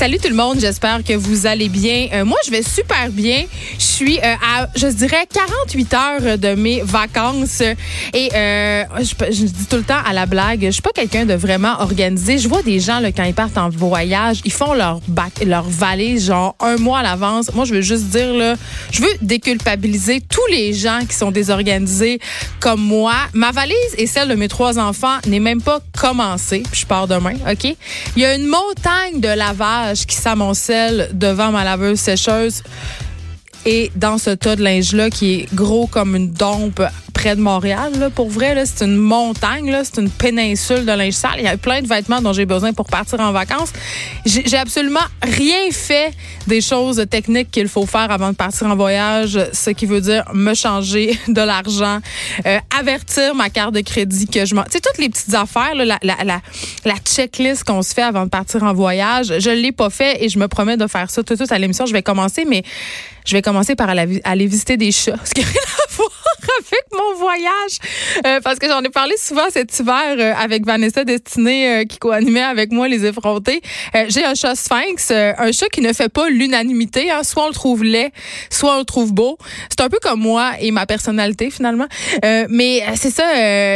Salut tout le monde, j'espère que vous allez bien. Euh, moi, je vais super bien. Je suis euh, à, je dirais, 48 heures de mes vacances. Et euh, je, je, dis tout le temps à la blague, je suis pas quelqu'un de vraiment organisé. Je vois des gens, là, quand ils partent en voyage, ils font leur, bac, leur valise genre un mois à l'avance. Moi, je veux juste dire, là, je veux déculpabiliser tous les gens qui sont désorganisés comme moi. Ma valise et celle de mes trois enfants n'est même pas commencée. Je pars demain, OK? Il y a une montagne de lavage qui s'amoncelle devant ma laveuse sécheuse. Et dans ce tas de linge-là, qui est gros comme une dompe près de Montréal, là, pour vrai, là, c'est une montagne, là, c'est une péninsule de linge sale. Il y a plein de vêtements dont j'ai besoin pour partir en vacances. J'ai absolument rien fait des choses techniques qu'il faut faire avant de partir en voyage, ce qui veut dire me changer de l'argent, euh, avertir ma carte de crédit que je m'en... Tu sais, toutes les petites affaires, là, la, la, la, la checklist qu'on se fait avant de partir en voyage, je l'ai pas fait et je me promets de faire ça tout de suite à l'émission. Je vais commencer, mais je vais commencer par aller, aller visiter des chats. avec mon voyage. Euh, parce que j'en ai parlé souvent cet hiver euh, avec Vanessa Destinée euh, qui co-animait avec moi les effrontés. Euh, j'ai un chat sphinx, un chat qui ne fait pas l'unanimité. Hein. Soit on le trouve laid, soit on le trouve beau. C'est un peu comme moi et ma personnalité finalement. mais c'est ça,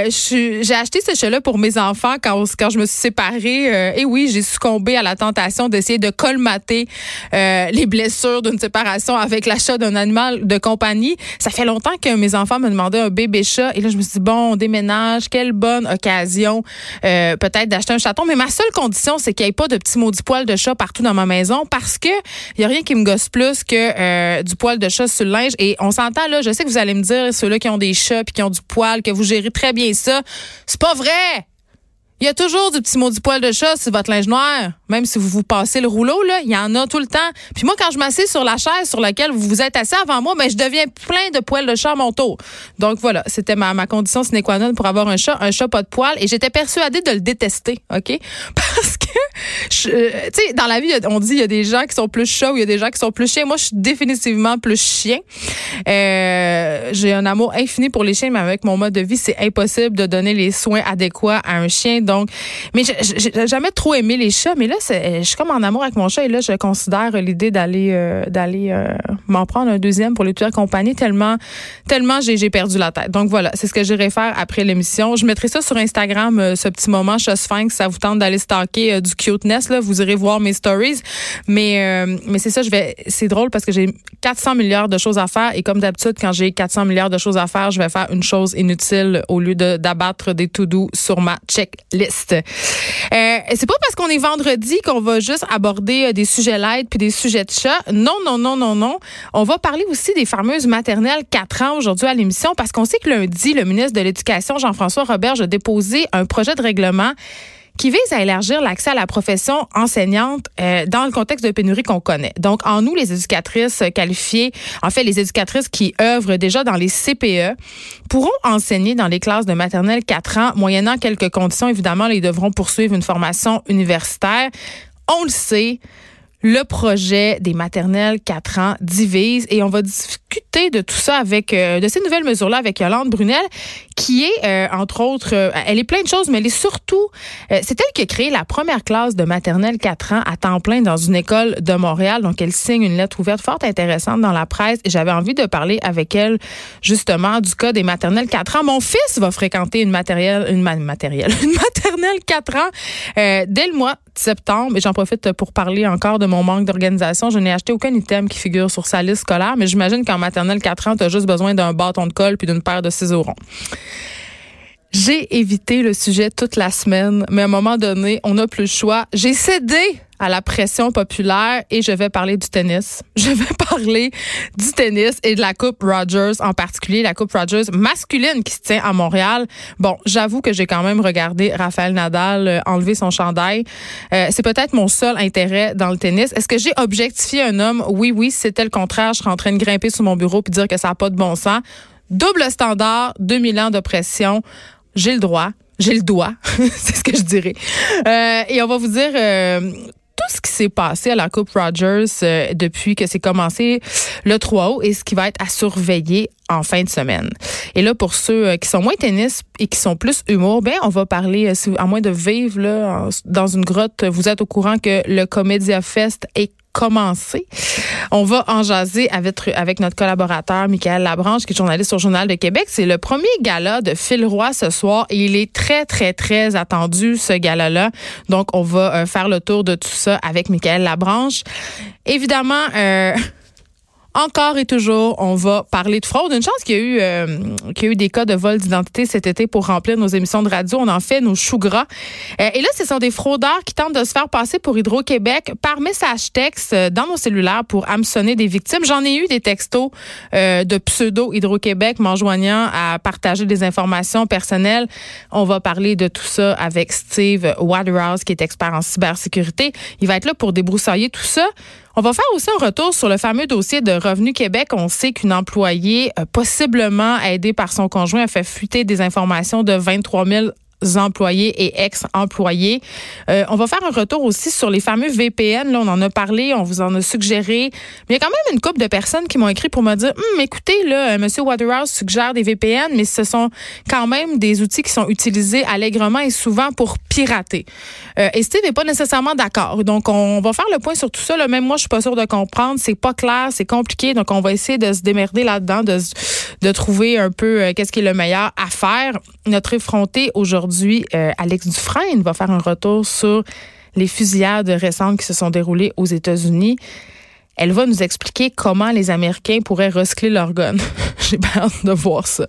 j'ai acheté ce chat-là pour mes enfants quand, quand je me suis séparée. et oui, j'ai succombé à la tentation d'essayer de colmater les blessures d'une séparation avec l'achat d'un animal de compagnie. Ça fait longtemps que mes enfants me demandaient un bébé chat. Et là, je me suis dit, bon, on déménage. Quelle bonne occasion euh, peut-être d'acheter un chaton. Mais ma seule condition, c'est qu'il n'y ait pas de petits maudits poils de chat partout dans ma maison parce que il y a rien qui me gosse plus que euh, du poil de chat sur le linge. Et on s'entend là, je sais que vous allez me dire, ceux-là qui ont des chats puis qui ont du poil, que vous gérez très bien ça. C'est pas vrai! Il y a toujours du petit maudit poil de chat sur votre linge noir. Même si vous vous passez le rouleau, là, il y en a tout le temps. Puis moi, quand je m'assieds sur la chaise sur laquelle vous vous êtes assis avant moi, ben, je deviens plein de poils de chat à mon tour. Donc voilà, c'était ma, ma condition sine qua non pour avoir un chat, un chat pas de poils. Et j'étais persuadée de le détester, OK? Parce que, tu sais, dans la vie, on dit il y a des gens qui sont plus chats ou il y a des gens qui sont plus chiens. Moi, je suis définitivement plus chien. Euh, j'ai un amour infini pour les chiens, mais avec mon mode de vie, c'est impossible de donner les soins adéquats à un chien. Donc, mais j'ai jamais trop aimé les chats. Mais là, je suis comme en amour avec mon chat et là, je considère l'idée d'aller euh, d'aller euh, m'en prendre un deuxième pour lui tenir compagnie tellement tellement j'ai perdu la tête. Donc voilà, c'est ce que j'irai faire après l'émission. Je mettrai ça sur Instagram, euh, ce petit moment chat sphinx. Ça vous tente d'aller stalker du cuteness là, vous irez voir mes stories. Mais mais c'est ça, je vais. C'est drôle parce que j'ai 400 milliards de choses à faire et comme d'habitude, quand j'ai 400 milliards de choses à faire, je vais faire une chose inutile au lieu d'abattre des to do sur ma checklist. Euh, c'est pas parce qu'on est vendredi qu'on va juste aborder euh, des sujets light puis des sujets de chat. Non, non, non, non, non. On va parler aussi des fameuses maternelles 4 ans aujourd'hui à l'émission parce qu'on sait que lundi, le ministre de l'Éducation, Jean-François Robert, a déposé un projet de règlement qui vise à élargir l'accès à la profession enseignante euh, dans le contexte de pénurie qu'on connaît. Donc, en nous, les éducatrices qualifiées, en fait, les éducatrices qui œuvrent déjà dans les CPE, pourront enseigner dans les classes de maternelle 4 ans, moyennant quelques conditions. Évidemment, ils devront poursuivre une formation universitaire. On le sait, le projet des maternelles 4 ans divise et on va discuter de tout ça avec euh, de ces nouvelles mesures-là avec Yolande Brunel qui est euh, entre autres euh, elle est plein de choses mais elle est surtout c'est elle qui a créé la première classe de maternelle 4 ans à temps plein dans une école de Montréal donc elle signe une lettre ouverte fort intéressante dans la presse et j'avais envie de parler avec elle justement du cas des maternelles 4 ans mon fils va fréquenter une matérielle une matérielle une maternelle 4 ans dès le mois de septembre et j'en profite pour parler encore de mon manque d'organisation. Je n'ai acheté aucun item qui figure sur sa liste scolaire, mais j'imagine qu'en maternelle 4 ans, tu as juste besoin d'un bâton de colle puis d'une paire de ciseaux ronds. J'ai évité le sujet toute la semaine, mais à un moment donné, on n'a plus le choix. J'ai cédé à la pression populaire et je vais parler du tennis. Je vais parler du tennis et de la Coupe Rogers en particulier, la Coupe Rogers masculine qui se tient à Montréal. Bon, j'avoue que j'ai quand même regardé Raphaël Nadal euh, enlever son chandail. Euh, c'est peut-être mon seul intérêt dans le tennis. Est-ce que j'ai objectifié un homme? Oui, oui, si c'était le contraire, je serais en train de grimper sur mon bureau puis dire que ça n'a pas de bon sens. Double standard, 2000 ans de pression j'ai le droit, j'ai le doigt, c'est ce que je dirais. Euh, et on va vous dire euh, tout ce qui s'est passé à la Coupe Rogers euh, depuis que c'est commencé le 3 août et ce qui va être à surveiller en fin de semaine. Et là, pour ceux euh, qui sont moins tennis et qui sont plus humour, ben on va parler, à moins de vivre là, dans une grotte, vous êtes au courant que le Comédia Fest est On va en jaser avec, notre collaborateur Michael Labranche, qui est journaliste au Journal de Québec. C'est le premier gala de Phil Roy ce soir et il est très, très, très attendu, ce gala-là. Donc, on va euh, faire le tour de tout ça avec Michael Labranche. Évidemment, euh, encore et toujours, on va parler de fraude. Une chance qu'il y a eu, euh, qu'il y a eu des cas de vol d'identité cet été pour remplir nos émissions de radio. On en fait nos choux gras. Euh, et là, ce sont des fraudeurs qui tentent de se faire passer pour Hydro-Québec par message texte euh, dans nos cellulaires pour hameçonner des victimes. J'en ai eu des textos de pseudo Hydro-Québec m'enjoignant à partager des informations personnelles. On va parler de tout ça avec Steve Waterhouse, qui est expert en cybersécurité. Il va être là pour débroussailler tout ça. On va faire aussi un retour sur le fameux dossier de Revenu Québec. On sait qu'une employée, euh, possiblement aidée par son conjoint, a fait fuiter des informations de 23 000 employés et ex-employés. Euh, on va faire un retour aussi sur les fameux VPN. Là, on en a parlé, on vous en a suggéré. Mais il y a quand même une couple de personnes qui m'ont écrit pour me dire, hum, écoutez, là, euh, M. Waterhouse suggère des VPN, mais ce sont quand même des outils qui sont utilisés allègrement et souvent pour pirater. Euh, et Steve n'est pas nécessairement d'accord. Donc, on va faire le point sur tout ça. Là. Même moi, je suis pas sûre de comprendre. C'est pas clair, c'est compliqué. Donc, on va essayer de se démerder là-dedans, de, de trouver un peu qu'est-ce qui est le meilleur à faire. Notre effronté aujourd'hui, aujourd'hui, euh, Alex Dufresne va faire un retour sur les fusillades récentes qui se sont déroulées aux États-Unis. Elle va nous expliquer comment les Américains pourraient recycler leurs guns. J'ai peur de voir ça.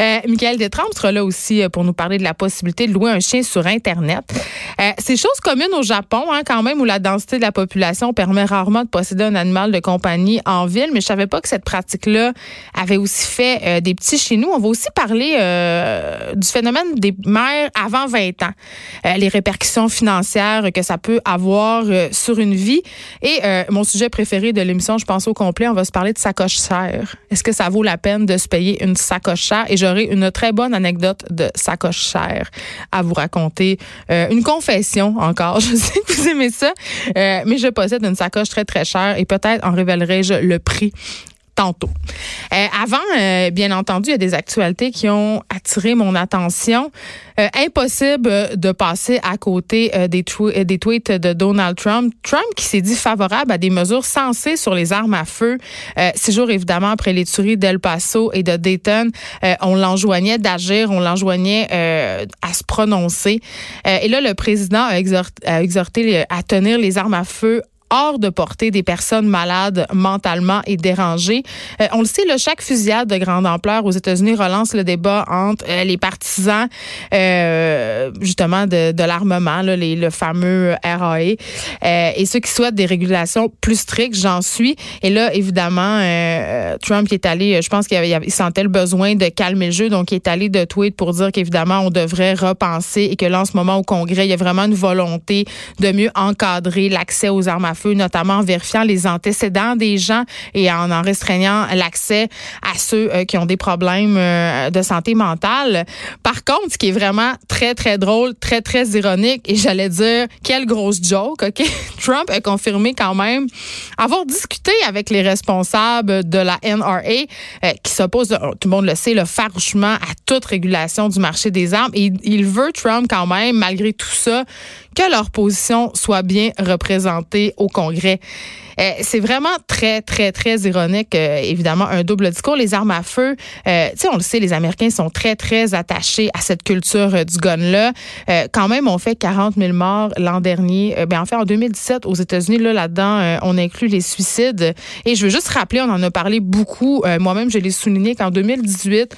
Euh, Michael Détrempe sera là aussi euh, pour nous parler de la possibilité de louer un chien sur Internet. Euh, c'est chose commune au Japon, hein, quand même, où la densité de la population permet rarement de posséder un animal de compagnie en ville, mais je savais pas que cette pratique-là avait aussi fait euh, des petits chez nous. On va aussi parler du phénomène des mères avant 20 ans, les répercussions financières que ça peut avoir sur une vie. Et mon sujet préféré, de l'émission, je pense au complet, on va se parler de sacoche chère. Est-ce que ça vaut la peine de se payer une sacoche chère? Et j'aurai une très bonne anecdote de sacoche chère à vous raconter. Euh, une confession encore. Je sais que vous aimez ça, euh, mais je possède une sacoche très, très chère et peut-être en révélerai-je le prix tantôt. Euh, avant, euh, bien entendu, il y a des actualités qui ont attiré mon attention. Euh, impossible de passer à côté des, des tweets de Donald Trump. Trump qui s'est dit favorable à des mesures sensées sur les armes à feu. six jours évidemment après les tueries d'El Paso et de Dayton, on l'enjoignait d'agir, on l'enjoignait à se prononcer. et là, le président a exhorté, a exhorté à tenir les armes à feu hors de portée des personnes malades mentalement et dérangées. Euh, on le sait, là, chaque fusillade de grande ampleur aux États-Unis relance le débat entre euh, les partisans euh, justement de, de l'armement, les, le fameux RAE, et ceux qui souhaitent des régulations plus strictes, j'en suis. Et là, évidemment, Trump est allé, je pense qu'il sentait le besoin de calmer le jeu, donc il est allé de tweet pour dire qu'évidemment, on devrait repenser et que là, en ce moment, au Congrès, il y a vraiment une volonté de mieux encadrer l'accès aux armes à feu notamment en vérifiant les antécédents des gens et en en restreignant l'accès à ceux euh, qui ont des problèmes euh, de santé mentale. Par contre, ce qui est vraiment très, très drôle, très, très ironique, et j'allais dire, quelle grosse joke, OK? Trump a confirmé quand même avoir discuté avec les responsables de la NRA euh, qui s'opposent, tout le monde le sait, le farouchement à toute régulation du marché des armes. Et il veut, Trump, quand même, malgré tout ça, que leur position soit bien représentée au Congrès. Euh, c'est vraiment très, très, très ironique, euh, évidemment, un double discours. Les armes à feu, euh, tu sais, on le sait, les Américains sont très, très attachés à cette culture du gun-là. quand même, on fait 40 000 morts l'an dernier. ben, en fait, en 2017, aux États-Unis, là, là-dedans, on inclut les suicides. Et je veux juste rappeler, on en a parlé beaucoup. Moi-même, je l'ai souligné qu'en 2018,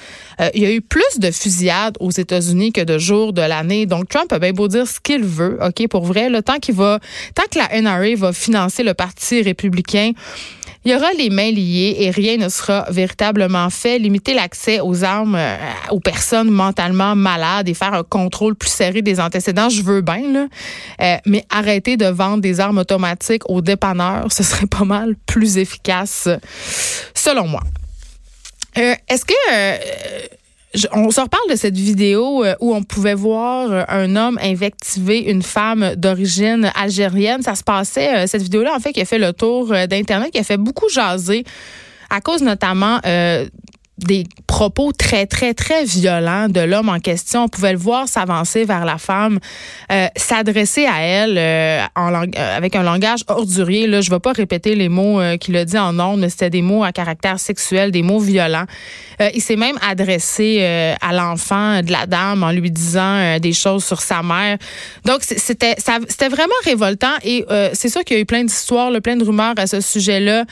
il y a eu plus de fusillades aux États-Unis que de jours de l'année. Donc, Trump a bien beau dire ce qu'il veut, OK, pour vrai, le qu'il va, tant que la NRA va financer le parti républicain. Il y aura les mains liées et rien ne sera véritablement fait. Limiter l'accès aux armes euh, aux personnes mentalement malades et faire un contrôle plus serré des antécédents, je veux bien, là. Euh, mais arrêter de vendre des armes automatiques aux dépanneurs, ce serait pas mal plus efficace, selon moi. Euh, est-ce que on se reparle de cette vidéo euh, où on pouvait voir euh, un homme invectiver une femme d'origine algérienne. Ça se passait, cette vidéo-là, en fait, qui a fait le tour d'Internet, qui a fait beaucoup jaser à cause notamment des propos très, très, très violents de l'homme en question. On pouvait le voir s'avancer vers la femme, euh, s'adresser à elle euh, euh, avec un langage ordurier. Là, je ne vais pas répéter les mots qu'il a dit en ondes, c'était des mots à caractère sexuel, des mots violents. il s'est même adressé à l'enfant de la dame en lui disant des choses sur sa mère. Donc, c'était c'était vraiment révoltant et c'est sûr qu'il y a eu plein d'histoires, plein de rumeurs à ce sujet-là.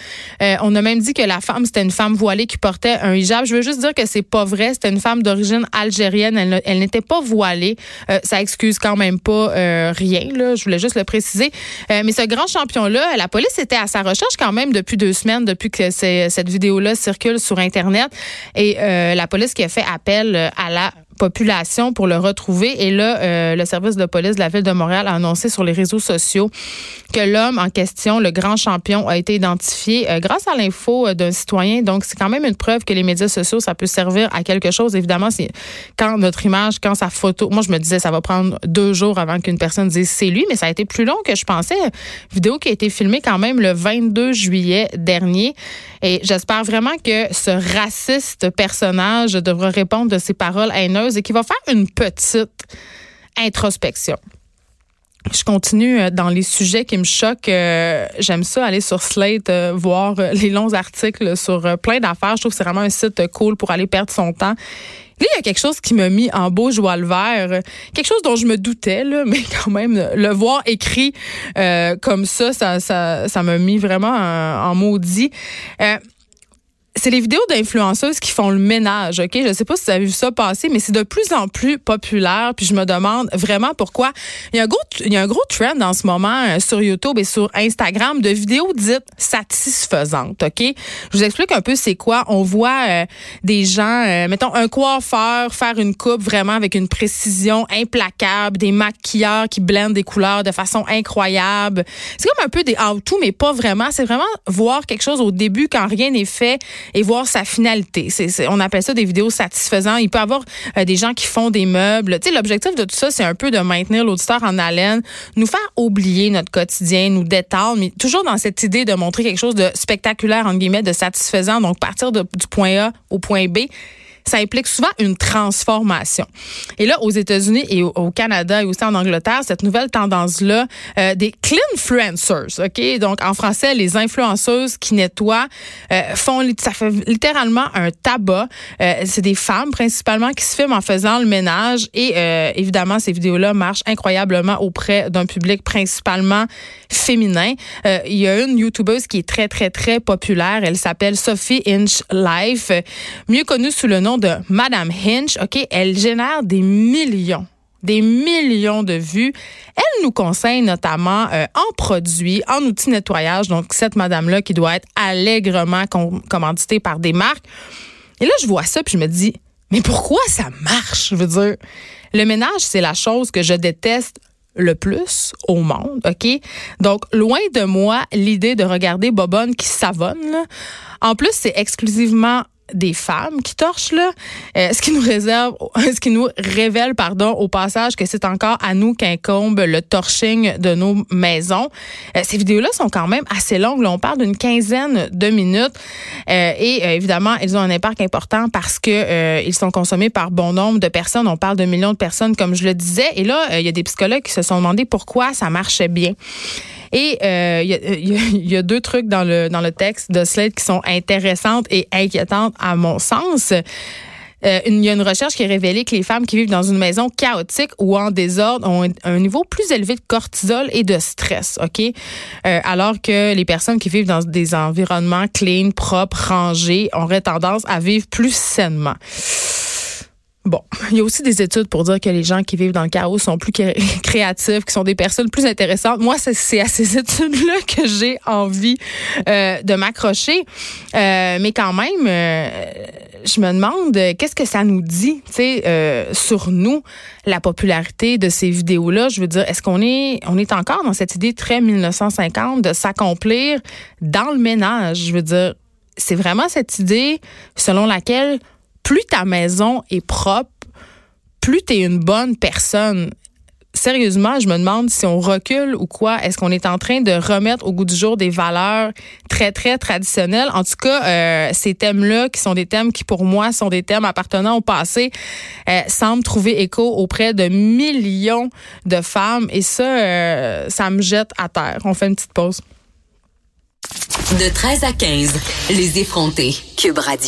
on a même dit que la femme, c'était une femme voilée qui portait un hijab je veux juste dire que c'est pas vrai. C'était une femme d'origine algérienne. Elle, n'était pas voilée. Euh, ça excuse quand même pas euh, rien. Là. Je voulais juste le préciser. Euh, mais ce grand champion-là, la police était à sa recherche quand même depuis deux semaines, depuis que cette vidéo-là circule sur Internet. Et la police qui a fait appel à la pour le retrouver. Et là, euh, le service de police de la ville de Montréal a annoncé sur les réseaux sociaux que l'homme en question, le grand champion, a été identifié euh, grâce à l'info euh, d'un citoyen. Donc, c'est quand même une preuve que les médias sociaux, ça peut servir à quelque chose. Évidemment, c'est quand notre image, quand sa photo, moi, je me disais, ça va prendre deux jours avant qu'une personne dise c'est lui, mais ça a été plus long que je pensais. Vidéo qui a été filmée quand même le 22 juillet dernier. Et j'espère vraiment que ce raciste personnage devra répondre de ses paroles haineuses et qu'il va faire une petite introspection. Je continue euh, dans les sujets qui me choquent. Euh, j'aime ça aller sur Slate, euh, voir les longs articles sur plein d'affaires. Je trouve que c'est vraiment un site cool pour aller perdre son temps. Là, il y a quelque chose qui m'a mis en beau joie le vert. Quelque chose dont je me doutais, là, mais quand même, le voir écrit comme ça, ça, ça, m'a mis vraiment en, en maudit c'est les vidéos d'influenceuses qui font le ménage, OK? Je sais pas si vous avez vu ça passer, mais c'est de plus en plus populaire. Puis je me demande vraiment pourquoi. Il y a un gros, il y a un gros trend en ce moment euh, sur YouTube et sur Instagram de vidéos dites satisfaisantes, OK? Je vous explique un peu c'est quoi. On voit euh, des gens, euh, mettons, un coiffeur faire une coupe vraiment avec une précision implacable, des maquilleurs qui blendent des couleurs de façon incroyable. C'est comme un peu des how-to, mais pas vraiment. C'est vraiment voir quelque chose au début quand rien n'est fait et voir sa finalité. On appelle ça des vidéos satisfaisantes. Il peut y avoir euh, des gens qui font des meubles. Tu sais, l'objectif de tout ça, c'est un peu de maintenir l'auditeur en haleine, nous faire oublier notre quotidien, nous détendre, mais toujours dans cette idée de montrer quelque chose de spectaculaire, en guillemets, de satisfaisant. Donc, partir du point A au point B ça implique souvent une transformation. Et là, aux États-Unis et au, Canada et aussi en Angleterre, cette nouvelle tendance-là, euh, des cleanfluencers, OK? Donc, en français, les influenceuses qui nettoient, euh, font, ça fait littéralement un tabac. Euh, c'est des femmes principalement qui se filment en faisant le ménage et évidemment, ces vidéos-là marchent incroyablement auprès d'un public principalement féminin. Il y a une YouTubeuse qui est très, très, très populaire. Elle s'appelle Sophie Inch Life, mieux connue sous le nom de Madame Hinch, OK, elle génère des millions des millions de vues. Elle nous conseille notamment euh, en produits, en outils de nettoyage. Donc, cette madame-là qui doit être allègrement commanditée par des marques. Et là, je vois ça puis je me dis, mais pourquoi ça marche? Je veux dire, le ménage, c'est la chose que je déteste le plus au monde, OK? Donc, loin de moi l'idée de regarder Bobonne qui savonne. En plus, c'est exclusivement des femmes qui torchent là, euh, ce qui nous réserve, ce qui nous révèle pardon au passage que c'est encore à nous qu'incombe le torching de nos maisons. Euh, ces vidéos-là sont quand même assez longues, on parle d'une quinzaine de minutes euh, et évidemment elles ont un impact important parce que ils sont consommés par bon nombre de personnes. On parle de millions de personnes comme je le disais et là il y a des psychologues qui se sont demandé pourquoi ça marchait bien. Et euh, il y, a deux trucs dans le, dans le texte de Slate qui sont intéressantes et inquiétantes à mon sens. Euh, il y a une recherche qui a révélé que les femmes qui vivent dans une maison chaotique ou en désordre ont un, niveau plus élevé de cortisol et de stress, OK? Euh, alors que les personnes qui vivent dans des environnements clean, propres, rangés auraient tendance à vivre plus sainement. Il y a aussi des études pour dire que les gens qui vivent dans le chaos sont plus créatifs, qui sont des personnes plus intéressantes. Moi, c'est à ces études-là que j'ai envie euh, de m'accrocher. Euh, mais quand même, euh, je me demande qu'est-ce que ça nous dit, tu sais, sur nous, la popularité de ces vidéos-là? Je veux dire, est-ce qu'on est, on est encore dans cette idée très 1950 de s'accomplir dans le ménage? Je veux dire, c'est vraiment cette idée selon laquelle plus ta maison est propre, plus tu es une bonne personne sérieusement, je me demande si on recule ou quoi. Est-ce qu'on est en train de remettre au goût du jour des valeurs très, très traditionnelles? En tout cas, euh, ces thèmes-là, qui sont des thèmes qui, pour moi, sont des thèmes appartenant au passé, euh, semblent trouver écho auprès de millions de femmes. Et ça, euh, ça me jette à terre. On fait une petite pause. De 13 à 15, les effrontés. Cube Radio.